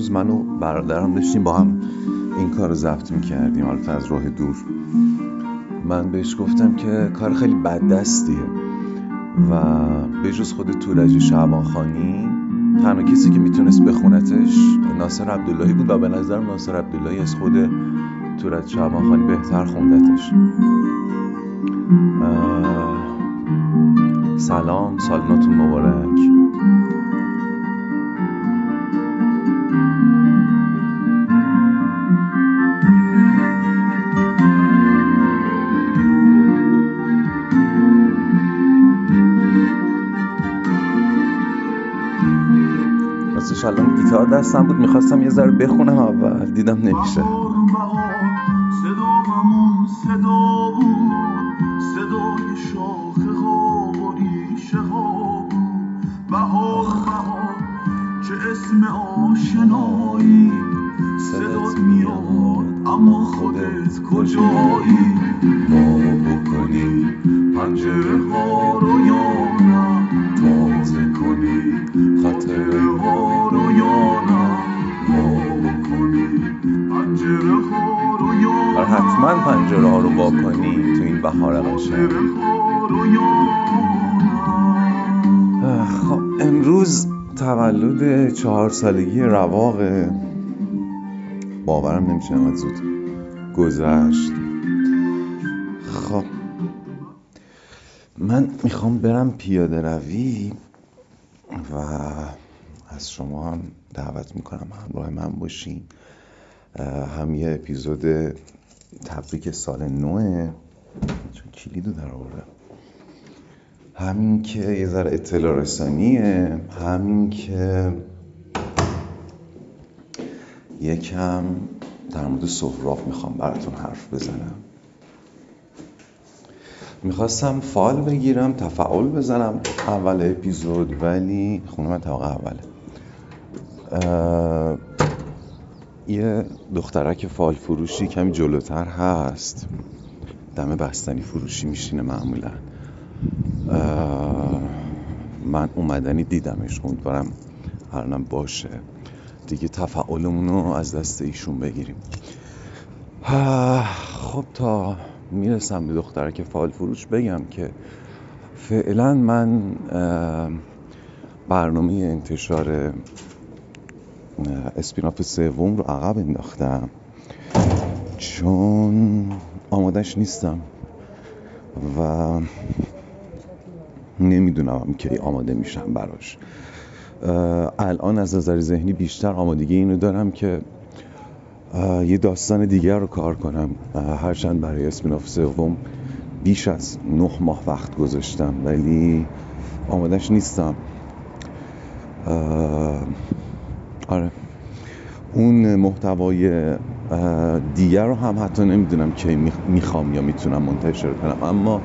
روز من و برادرم داشتیم با هم این کار رو ضبط می‌کردیم. حالا از راه دور. من بهش گفتم که کار خیلی بد دستیه و به جز خود تورج شعبان خانی تنها کسی که می‌تونست بخونتش ناصر عبداللهی بود و به نظر ناصر عبداللهی از خود تورج شعبان خانی بهتر خوندتش. سلام سالناتون مبارک. گیتار دستم بود می‌خواستم یه ذره بخونم اول دیدم نمیشه. اسم آشنایی صدات میاد اما خودت کجایی؟ حتما پنجره ها رو واکنی تو این بهار قشنگ. خب امروز تولد چهار سالگی رواق باورم نمیشه از زود گذشت. خب من می‌خوام برم پیاده روی و از شما هم دعوت می‌کنم همراه من باشین. هم یه اپیزود تبریک سال نوه. چون کلیدو در آوردم. همین که یه ذره اطلاع رسانیه. همین که یکم در مورد سهراب می‌خوام براتون حرف بزنم. می‌خواستم فال بگیرم تفعال بزنم. اول اپیزود ولی خونه من طبقه اوله. یه دخترک فال فروشی کمی جلوتر هست. دم بستنی فروشی میشینه معمولا. من اومدنی دیدمش امیدوارم هرنم باشه. دیگه تفعالمون رو از دست ایشون بگیریم. خب تا می‌رسم به دختره که فال فروش بگم که فعلا من برنامه انتشار اسپیناف سوم رو عقب انداختم. چون آمادش نیستم و نمی‌دونم کی آماده میشم براش. الان از نظر ذهنی بیشتر آمادگی اینو دارم که یه داستان دیگر رو کار کنم. هرچند برای اسپیناف سوم بیش از نه ماه وقت گذاشتم ولی آمادش نیستم. آره. اون محتوای دیگر رو هم حتی نمی‌دونم کی می‌خوام یا می‌تونم منتشر کنم. اما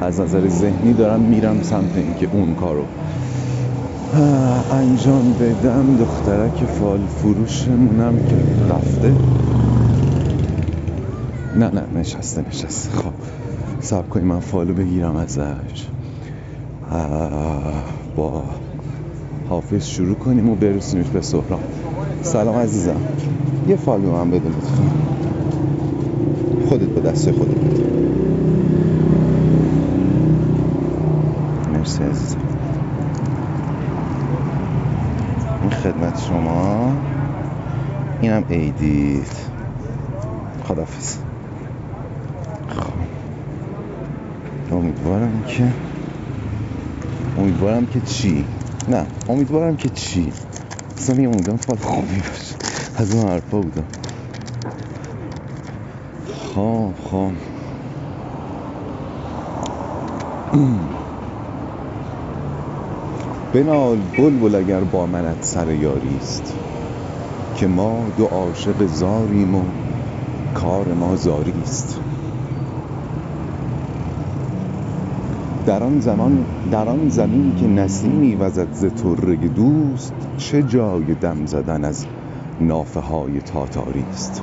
از نظر ذهنی دارم میرم سمت اینکه اون کارو انجام بدم. دخترک فال فروشمونم که رفته. نه نه نشسته نشسته. خب سب کنی من فالو بگیرم ازش. با حافظ شروع کنیم و برسونیش به سهرام سلام عزیزم. یه فالو هم بده لطفا. خودت به دست خودت بده. مرسی عزیزم. این خدمت شما. اینم عیدید خدافز خب. امیدوارم که امیدوارم که چی؟ نه امیدوارم که چی؟ اصلا یه امیدوارم فال خوبی باشه. از اون حرفا بودم. خب خب بنال بلبل اگر با منت سر یاری است که ما دو عاشق زاریم و کار ما زاری است. در آن زمان در آن زمین که نسیمی وزد ز طره دوست چه جای دم زدن از نافه های تاتاری است.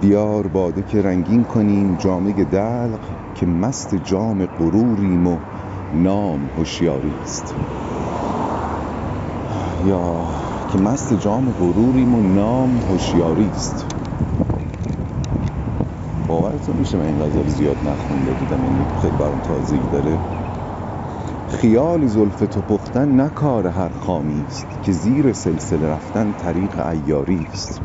بیار باده که رنگین کنیم جامه دلق که مست جام غروریم و نام هوشیاری است. یا که مست جام غروریم و نام هوشیاری است. باورتون میشه من این غزل زیاد نخونده بودم یعنی خیلی برام تازگی داره. خیال زلف تو پختن نه کار هر خامی است که زیر سلسله رفتن طریق ایاری است.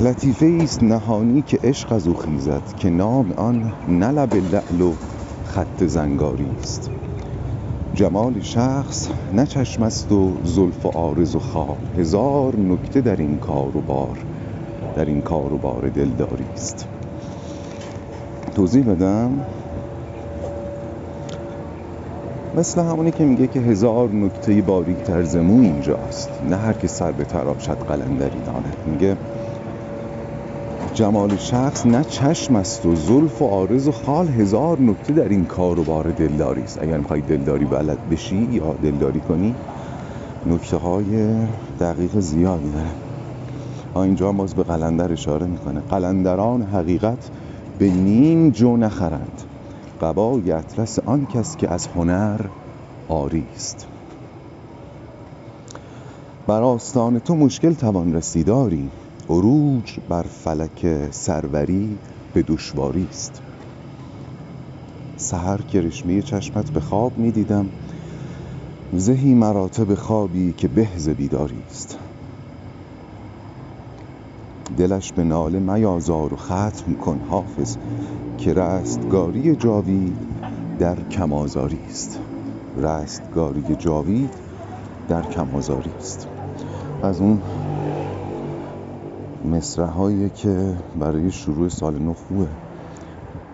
لطیفه است نهانی که عشق از او خیزد که نام آن نه لب لعل و خط زنگاری است. جمال شخص نه چشم است و زلف و عارض و خواب هزار نکته در این کار و بار. در این کار و بار دلداری است. توضیح بدم؟ مثل همونی که میگه که هزار نکته باریک تر زمو اینجاست. نه هر که سر به تراب شد قلندری داند. میگه جمال شخص نه چشم است و زلف و عارض و خال هزار نکته در این کار و بار دلداری است. اگر می‌خوای دلداری بلد بشی یا دلداری کنی نکته های دقیق زیادی اینجا باز به قلندر اشاره می‌کنه. قلندران حقیقت به نیم جو نخرند. قبای اطلس آن کس که از هنر آری است. بر آستان تو مشکل توان رسیداری. عروج بر فلک سروری به دشواری است. سحر کرشمه چشمت به خواب می دیدم زهی مراتب خوابی که بهز بیداری است. دلش به ناله میازار و ختم کن حافظ که رستگاری جاوید در کمازاری است. رستگاری جاوید در کمازاری است. از اون مصره که برای شروع سال نو خوبه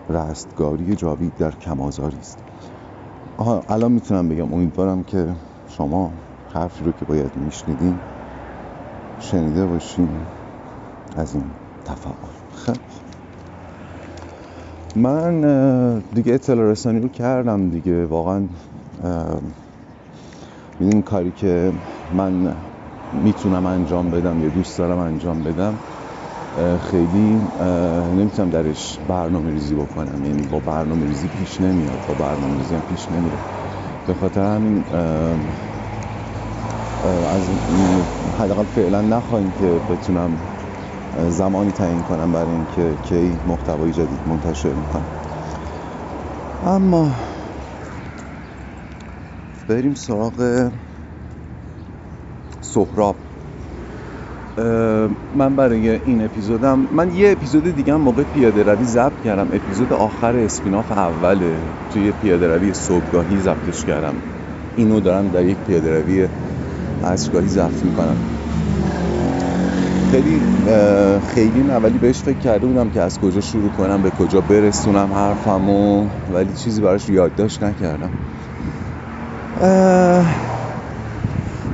رستگاری جاوید در کمازاری است. آها الان می‌تونم بگم امیدوارم که شما حرفی رو که باید میشنیدین شنیده باشین. از این تفاعل خب. من دیگه اطلاع رسانی رو کردم دیگه. واقعا این کاری که من می‌تونم انجام بدم یا دوست دارم انجام بدم خیلی نمی‌تونم درش برنامه ریزی بکنم. یعنی با برنامه ریزی پیش نمیاد. با برنامه ریزی هم پیش نمیره به خاطر همین از حداقل فعلا نخواهیم که بتونم زمانی تعیین کنم برای اینکه کی محتوای جدید منتشر می‌کنم. اما بریم سراغ سهراب. من برای این اپیزودم من یه اپیزود دیگه موقع پیاده روی ضبط کردم. اپیزود آخر اسپیناف اوله. توی پیاده روی صبحگاهی ضبطش کردم. اینو دارم در یک پیاده روی عصرگاهی ضبط می‌کنم. خیلی خیلی نه بهش فکر کرده بودم که از کجا شروع کنم به کجا برسونم حرفمو ولی چیزی براش یادداشت نکردم.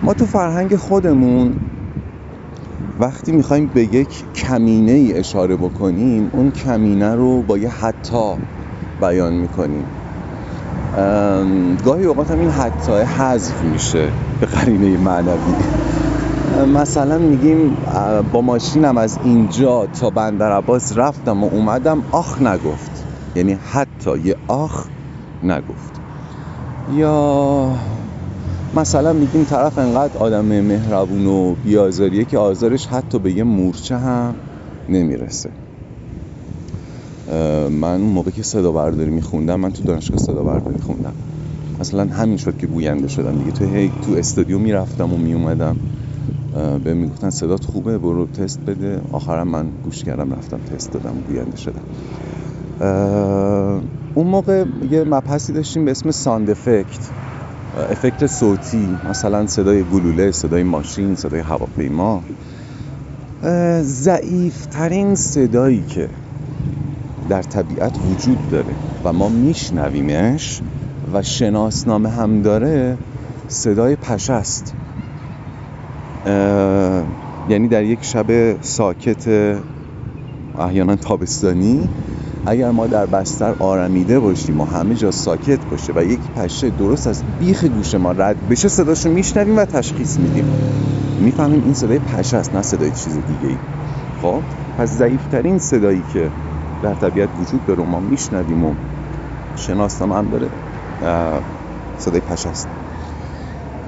ما تو فرهنگ خودمون وقتی می‌خوایم به یک کمینه ای اشاره بکنیم اون کمینه رو با یه حتا بیان می‌کنیم. گاهی اوقات هم این حتی حذف میشه به قرینه معنوی. مثلا میگیم با ماشینم از اینجا تا بندر عباس رفتم و اومدم آخ نگفت. یعنی حتی یه آخ نگفت. یا مثلا میگیم طرف انقدر آدم مهربون و بیازاریه که آزارش حتی به یه مورچه هم نمی‌رسه. من موقع که صدا برداری میخوندم من تو دانشگاه صدا برداری خوندم. مثلا همین شد که گوینده شدم دیگه. تو هی تو استودیو می‌رفتم و میومدم به می‌گفتن صدات خوبه برو تست بده. آخرم من گوش کردم رفتم تست دادم گوینده شدم. اون موقع یه مبحثی داشتیم به اسم ساند افکت افکت صوتی مثلا صدای گلوله صدای ماشین صدای هواپیما. ضعیفترین صدایی که در طبیعت وجود داره و ما میشنویمش و شناسنامه هم داره صدای پشه است. یعنی در یک شب ساکت احیانا تابستانی اگر ما در بستر آرمیده باشیم و همه جا ساکت باشه و یک پشه درست از بیخ گوش ما رد بشه صداشو میشنویم و تشخیص میدیم. می‌فهمیم این صدای پشه است نه صدای چیز دیگه ای خب پس ضعیفترین صدایی که در طبیعت وجود داره و ما میشنویم و شناسنامه هم داره صدای پشه است.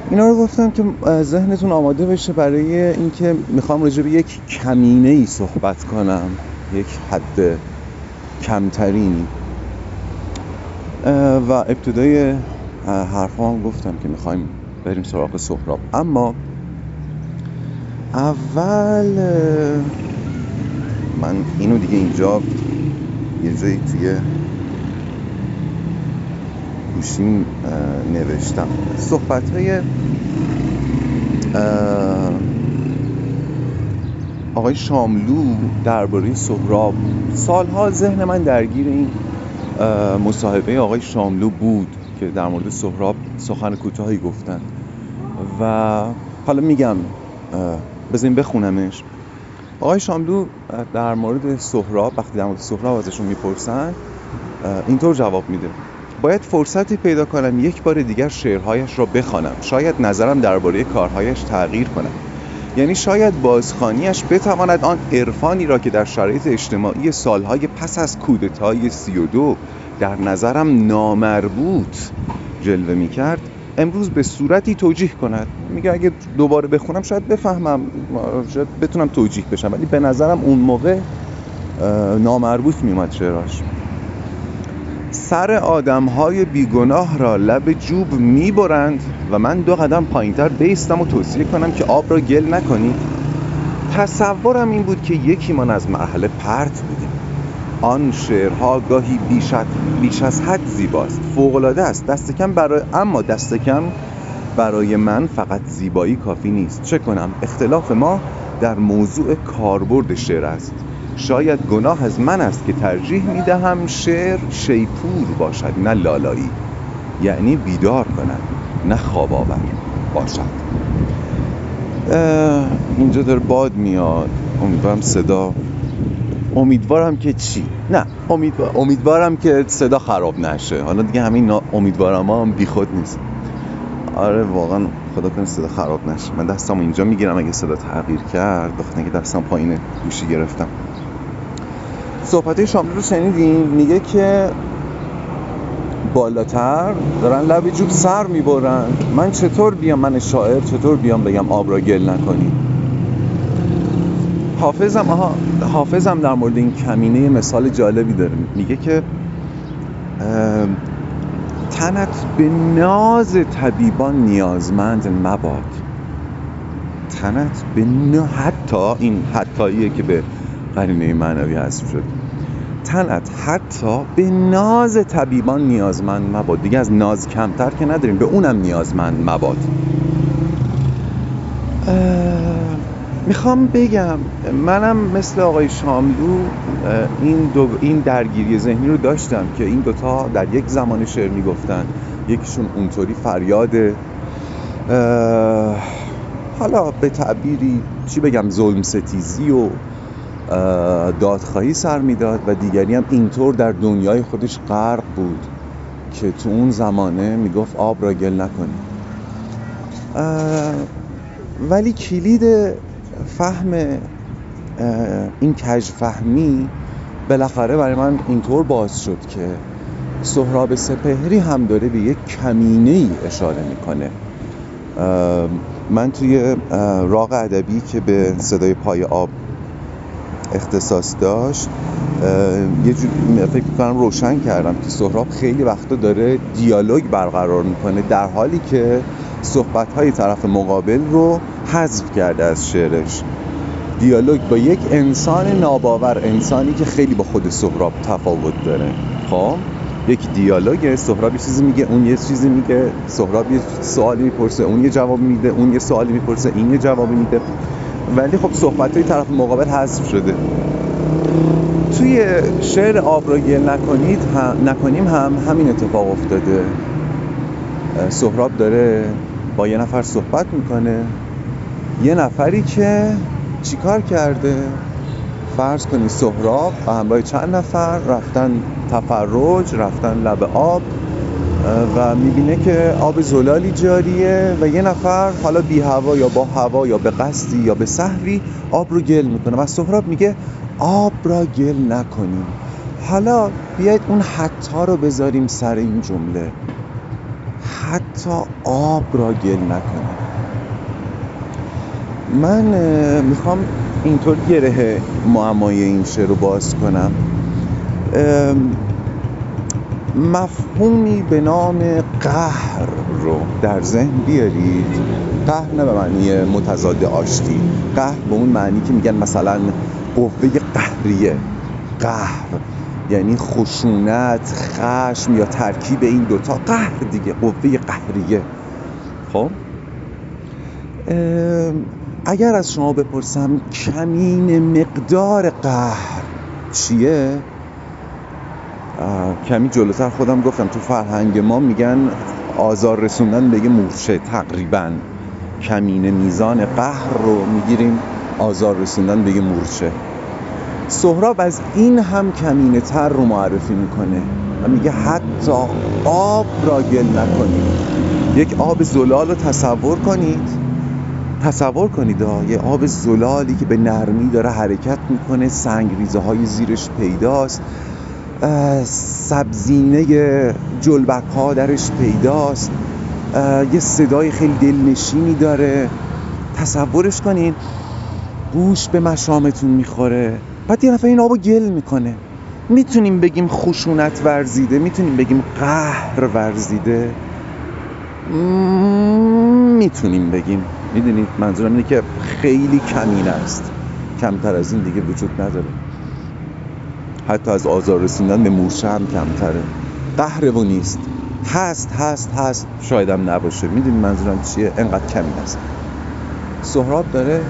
اینا رو گفتم که ذهنتون آماده بشه برای اینکه می‌خوام راجع به یک کمینه ای صحبت کنم یک حد کمترینی و ابتدای حرفام گفتم که می‌خوایم بریم سراغ سهراب. اما اول من اینو دیگه اینجا یه جایی توی گوشیم نوشتم. صحبت های آقای شاملو درباره سهراب. سالها ذهن من درگیر این مصاحبه آقای شاملو بود که در مورد سهراب سخن کوتاهی گفتن. و حالا میگم بزنین بخونمش. آقای شاملو در مورد سهراب وقتی در مورد سهراب ازشون می‌پرسن اینطور جواب میده. باید فرصتی پیدا کنم یک بار دیگر شعرهایش را بخوانم. شاید نظرم درباره کارهایش تغییر کنم یعنی شاید بازخانیش بتواند آن عرفانی را که در شرایط اجتماعی سالهای پس از کودتای سی و دو در نظرم نامربوط جلوه می کرد امروز به صورتی توجیه کند. میگه اگه دوباره بخونم شاید بفهمم شاید بتونم توجیه بشم. ولی به نظرم اون موقع نامربوط میومد شعراش سر آدم های بیگناه را لب جوب می‌برند و من دو قدم پایینتر بیستم و توصیه کنم که آب را گل نکنید تصورم این بود که یکی من از مرحله پرت بودیم آن شعرها گاهی بیش از حد زیباست. فوقالعاده است. دست کم برای اما دست کم برای من فقط زیبایی کافی نیست. چه کنم؟ اختلاف ما در موضوع کاربرد شعر است. شاید گناه از من است که ترجیح می دهم شعر شیپور باشد نه لالایی. یعنی بیدار کند نه خواب آور باشد اینجا داره باد میاد. امیدوارم صدا امیدوارم که چی؟ نه امیدوار... امیدوارم که صدا خراب نشه. حالا دیگه همین امیدوارم هم بی خود نیست. آره واقعا خدا کنه صدا خراب نشه. من دستم اینجا می‌گیرم اگه صدا تغییر کرد بخاطر اینکه دستم پایین گوشی گرفتم. صحبت شامل رو شنیدین؟ میگه که بالاتر دارن لب جوب سر می‌برن. من چطور بیام؟ من شاعر چطور بیام بگم آب را گل نکنی؟ حافظم آها حافظم در مورد این کمینه مثال جالبی داره. میگه که تنت به ناز طبیبان نیازمند مباد. تنت به حتی این حتاییه که به قرینه معنوی حذف شد. تنت حتی به ناز طبیبان نیازمند مباد. دیگه از ناز کمتر که نداریم به اونم نیازمند مباد. می‌خوام بگم منم مثل آقای شاملو این, دو این درگیری ذهنی رو داشتم که این دوتا در یک زمان شعر می‌گفتن. یکیشون اونطوری فریاده. حالا به تعبیری چی بگم ظلم ستیزی و دادخواهی سر می‌داد و دیگری هم اینطور در دنیای خودش غرق بود که تو اون زمانه می‌گفت آب را گل نکنی. ولی کلید فهم این کج فهمی بالاخره برای من اینطور باز شد که سهراب سپهری هم داره به یک کمینه ای اشاره می‌کنه. من توی راق ادبی که به صدای پای آب اختصاص داشت یه جور فکر می‌کنم روشن کردم که سهراب خیلی وقتا داره دیالوگ برقرار می‌کنه در حالی که صحبت های طرف مقابل رو حذف کرده از شعرش. دیالوگ با یک انسان ناباور انسانی که خیلی با خود سهراب تفاوت داره. خب؟ یک دیالوگ سهراب یه چیزی میگه اون یه چیزی میگه سهراب یه سوالی می‌پرسه اون یه جواب میده اون یه سوالی می‌پرسه این یه جواب میده. ولی خب صحبت های طرف مقابل حذف شده. توی شعر آب را گل نکنید هم نکنیم هم همین اتفاق افتاده. سهراب داره با یه نفر صحبت می‌کنه. یه نفری که چیکار کرده؟ فرض کنید سهراب همراه چند نفر رفتن تفرج رفتن لب آب. و می‌بینه که آب زلالی جاریه و یه نفر حالا بی هوا یا با هوا یا به قصدی یا به صحوی آب رو گل می‌کنه و سهراب میگه آب را گل نکنیم. حالا بیاید اون حتا رو بذاریم سر این جمله. حتی آب را گل نکنیم. من می‌خوام اینطور گره معمای این شعر رو باز کنم. مفهومی به نام قهر رو در ذهن بیارید. قهر نه به معنی متضاد آشتی. قهر به اون معنی که میگن مثلا قوه قهریه. قهر یعنی خشونت خشم یا ترکیب این دوتا قهر دیگه قوه قهریه. خب؟ اگر از شما بپرسم کمین مقدار قهر چیه؟ کمی جلوتر خودم گفتم تو فرهنگ ما میگن آزار رسوندن به مورچه تقریبا کمین میزان قهر رو می‌گیریم آزار رسوندن به مورچه. سهراب از این هم کمینه تر رو معرفی می‌کنه و میگه حتی آب را گل نکنید. یک آب زلال رو تصور کنید. تصور کنید یه آب زلالی که به نرمی داره حرکت می‌کنه سنگ ریزه های زیرش پیداست. سبزینه جلبک ها درش پیداست. یه صدای خیلی دلنشینی داره. تصورش کنین گوش به مشامتون می‌خوره. بعد یه نفر این آبو گل می‌کنه. می‌تونیم بگیم خشونت ورزیده می‌تونیم بگیم قهر ورزیده. می‌تونیم بگیم. می‌دونید منظورم اینه که خیلی کمین است. کمتر از این دیگه وجود نداره. حتی از آزار رسوندن به مورچه هم کمتره. قهر و نیست. هست هست هست. شایدم نباشه. می‌دونی منظورم چیه؟ انقدر کمین است سهراب داره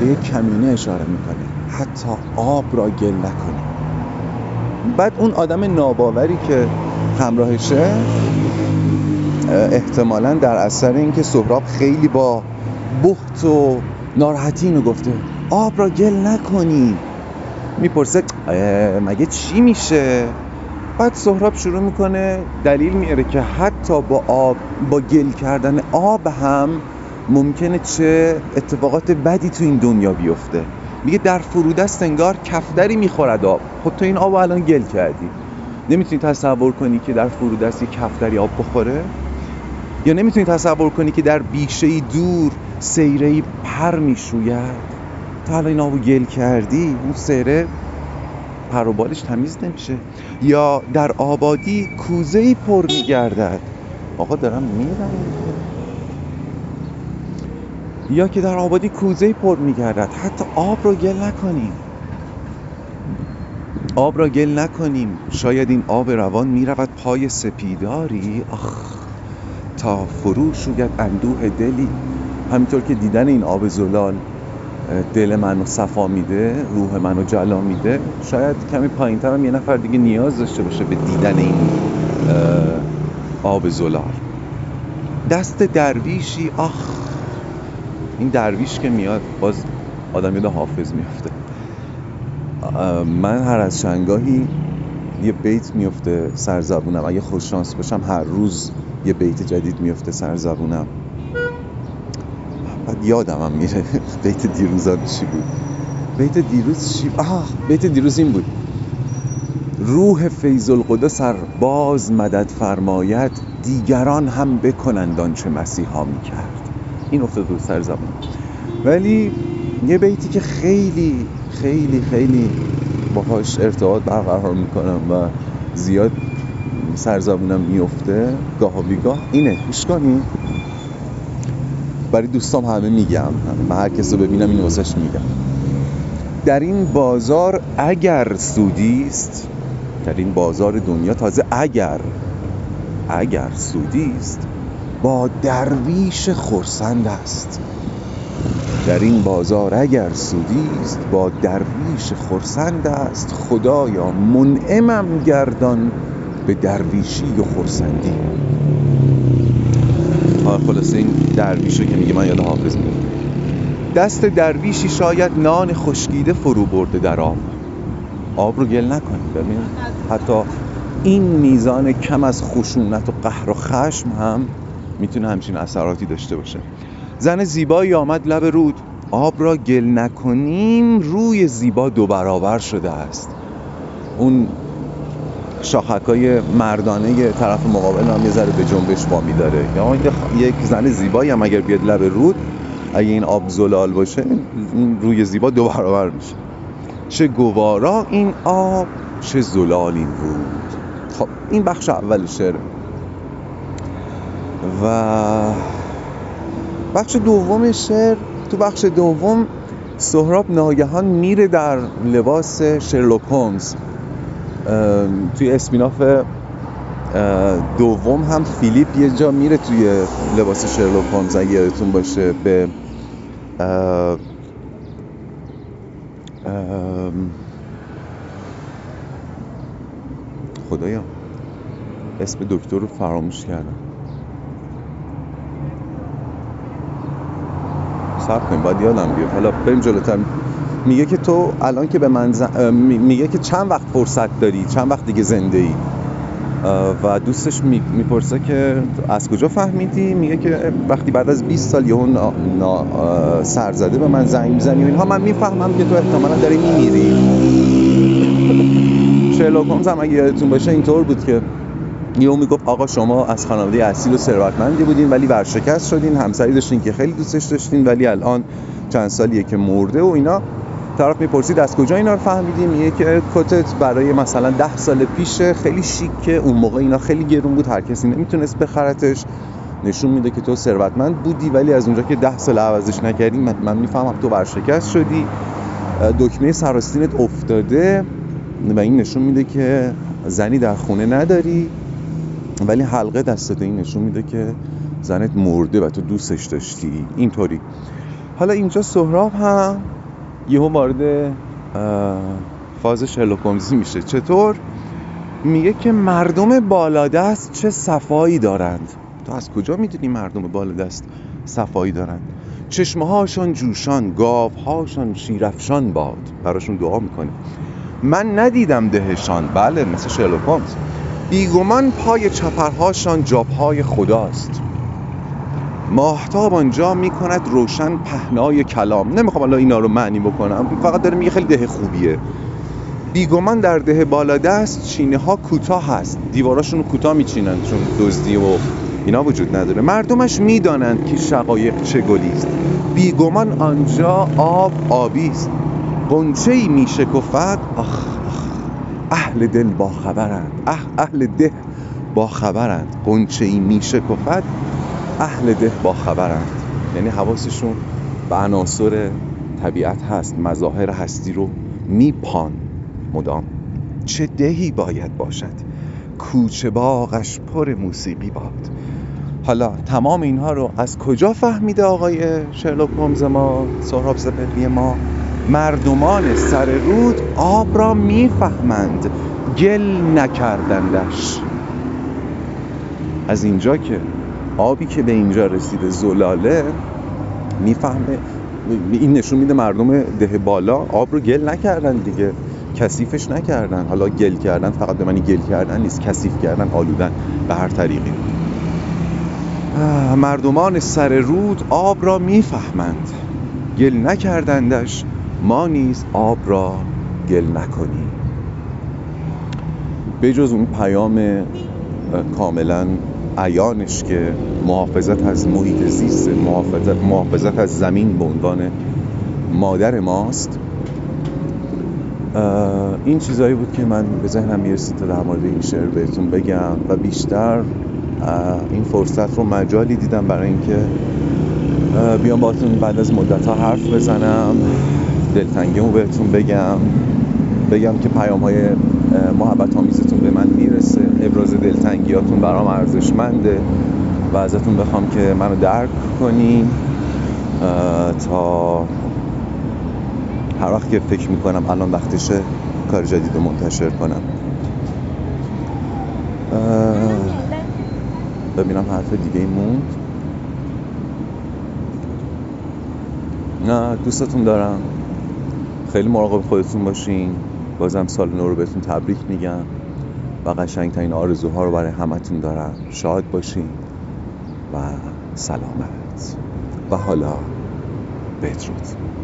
به یک کمینه اشاره می‌کنه. حتی آب را گل نکنه. بعد اون آدم ناباوری که همراهشه احتمالا در اثر اینکه سهراب خیلی با بخت و ناراحتی اینو گفته آب را گل نکنی. می‌پرسه مگه چی میشه؟ بعد سهراب شروع می‌کنه دلیل میاره که حتی با آب با گل کردن آب هم ممکنه چه اتفاقات بدی تو این دنیا بیفته. میگه در فرودست انگار کفدری می‌خورد آب. خب تو این آب الان گل کردی. نمی‌تونی تصور کنی که در فرودست یه کفدری آب بخوره؟ یا نمی‌تونی تصور کنی که در بیشه دور سیره پر می‌شوید؟ تا حالا این آبو گل کردی اون سیره پر و بالش تمیز نمیشه. یا در آبادی کوزه ای پر میگردد. آقا دارم میرم یا که در آبادی کوزه ای پر میگردد. حتی آب رو گل نکنیم. آب را گل نکنیم. شاید این آب روان می‌رود پای سپیداری. آخ تا فرو شوید اندوه دلی. همینطور که دیدن این آب زلال. دل منو صفا میده روح منو جلا میده. شاید کمی پایین هم یه نفر دیگه نیاز داشته باشه به دیدن این آب زلال. دست درویشی آخ این درویش که میاد باز آدم یاد حافظ میفته من هر از شنگاهی یه بیت میفته سرزبونم اگه خوششانس باشم هر روز یه بیت جدید میفته سرزبونم بعد یادم هم میره. بیت دیروز چی بود؟ بیت دیروز چی؟ آه بیت دیروز این بود. روح فیض القدس سر باز مدد فرماید دیگران هم بکنند آنچه مسیحا می‌کرد. این افتاد رو سر زبان. ولی یه بیتی که خیلی خیلی خیلی باهاش ارتباط برقرار می‌کنم و زیاد سرزبونم میفته گاه و بیگاه اینه. گوش کنید برای دوستام همه میگم من هر کس رو ببینم این واسش میگم. در این بازار اگر سودی است در این بازار دنیا تازه اگر اگر سودی است با درویش خورسند است. در این بازار اگر سودی است با درویش خورسند است. خدایا منعمم گردان به درویشی و خورسندی خلاصه این درویش رو که میگه من یاد حافظ میگم دست درویشی شاید نان خشکیده فرو برده در آب. آب رو گل نکنید ببین. حتی این میزان کم از خشونت و قهر و خشم هم می‌تونه همچین اثراتی داشته باشه. زن زیبایی آمد لب رود. آب را گل نکنیم روی زیبا دو برابر شده است. اون شاخک های مردانه طرف مقابل هم یه ذره به جنبش وامی داره. یا یک زن زیبایی هم اگر بیاد لب رود اگه این آب زلال باشه این روی زیبا دو برابر میشه. چه گوارا این آب چه زلال این بود خب این بخش اول شعره و بخش دوم شعر تو بخش دوم سهراب ناگهان میره در لباس شرلوک هومز توی اسپیناف دوم هم فیلیپ یه جا میره توی لباس شرلوک هومز اگه یادتون باشه به خدایا اسم دکتر رو فراموش کردم. صبر کنیم باید یادم بیاد. حالا بریم جلوتر. میگه که تو الان که به من میگه که چند وقت فرصت داری؟ چند وقت دیگه زنده ای و دوستش می‌پرسه که از کجا فهمیدی؟ میگه که وقتی بعد از 20 سال یهو سرزده به من زنگ می‌زنی اینها من می‌فهمم که تو احتمالا داری میمیری. شرلوک هومز هم یادتون باشه اینطور بود که یهو می‌گفت آقا شما از خانواده اصیل و ثروتمندی بودین ولی ورشکست شدین. همسری داشتین که خیلی دوستش داشتین ولی الان چند سالیه که مرده و اینا. طرف می‌پرسید از کجا اینا رو فهمیدیم؟ میگه که کتت برای مثلا ده سال پیش خیلی شیکه اون موقع اینا خیلی گرون بود هر کسی نمی‌تونست بخرتش. نشون میده که تو ثروتمند بودی ولی از اونجا که ده سال عوضش نکردی من, من می‌فهمم تو ورشکست شدی. دکمه سراستینت افتاده و این نشون میده که زنی در خونه نداری ولی حلقه دستت این نشون میده که زنت مرده و تو دوستش داشتی. اینطوری. حالا اینجا سهراب هم یهو وارد فاز شرلوک میشه. چطور؟ میگه که مردم بالادست چه صفایی دارند. تو از کجا می‌دونی مردم بالادست صفایی دارند؟ چشمه هاشون جوشان گاف هاشون شیرفشان باد. براشون دعا می‌کنه من ندیدم دهشان. بله مثل شرلوک هومز. بیگمان پای چپرهاشان جابهای خداست. ماهتاب آنجا می‌کند روشن پهنای کلام. نمی‌خوام الان اینا رو معنی بکنم. فقط داره میگه خیلی ده خوبیه. بیگمان در ده بالا دست چینه ها کوتاه هست. دیواراشون کوتاه میچینن چون دزدی و اینا وجود نداره. مردمش می‌دانند که شقایق چه گلیست بیگمان آنجا آب آبی است. قنچه ای میشکفد. آخ اهل دل با خبرند اهل ده با خبرند قنچه ای میشکفد. اهل ده با خبرند یعنی حواسشون به عناصر طبیعت هست مظاهر هستی رو میپان مدام. چه دهی باید باشد؟ کوچه باغش پر موسیقی باد. حالا تمام اینها رو از کجا فهمیده آقای شرلوک هومز ما سهراب زبقی ما؟ مردمان سر رود آب را می‌فهمند. گل نکردندش. از اینجا که آبی که به اینجا رسیده زلاله می‌فهمه این نشون میده مردم ده بالا آب رو گل نکردن دیگه کثیفش نکردن. حالا گل کردن فقط به منی گل کردن نیست کثیف کردن آلودن به هر طریقی. مردمان سر رود آب را می‌فهمند. گل نکردندش ما نیز آب را گل نکنیم. بجز اون پیام کاملا عیانش که محافظت از محیط زیست محافظت, محافظت از زمین به عنوان مادر ماست. این چیزهایی بود که من به ذهنم می‌رسید تا در مورد این شعر بهتون بگم و بیشتر این فرصت رو مجالی دیدم برای اینکه بیام باتون بعد از مدت ها حرف بزنم. دلتنگیمو بهتون بگم. بگم که پیام های آمیزتون به من می‌رسه ابراز دلتنگیاتون برام ارزشمنده و ازتون بخوام که منو درک کنین. تا هر وقت که فکر می‌کنم الان وقتشه کار جدید رو منتشر کنم. ببینم حرف دیگه موند. نه دوستتون دارم. خیلی مراقب خودتون باشین. بازم سال نو رو بهتون تبریک میگم. و قشنگترین آرزوها رو برای همتون دارم. شاد باشین و سلامت. و حالا بدرود.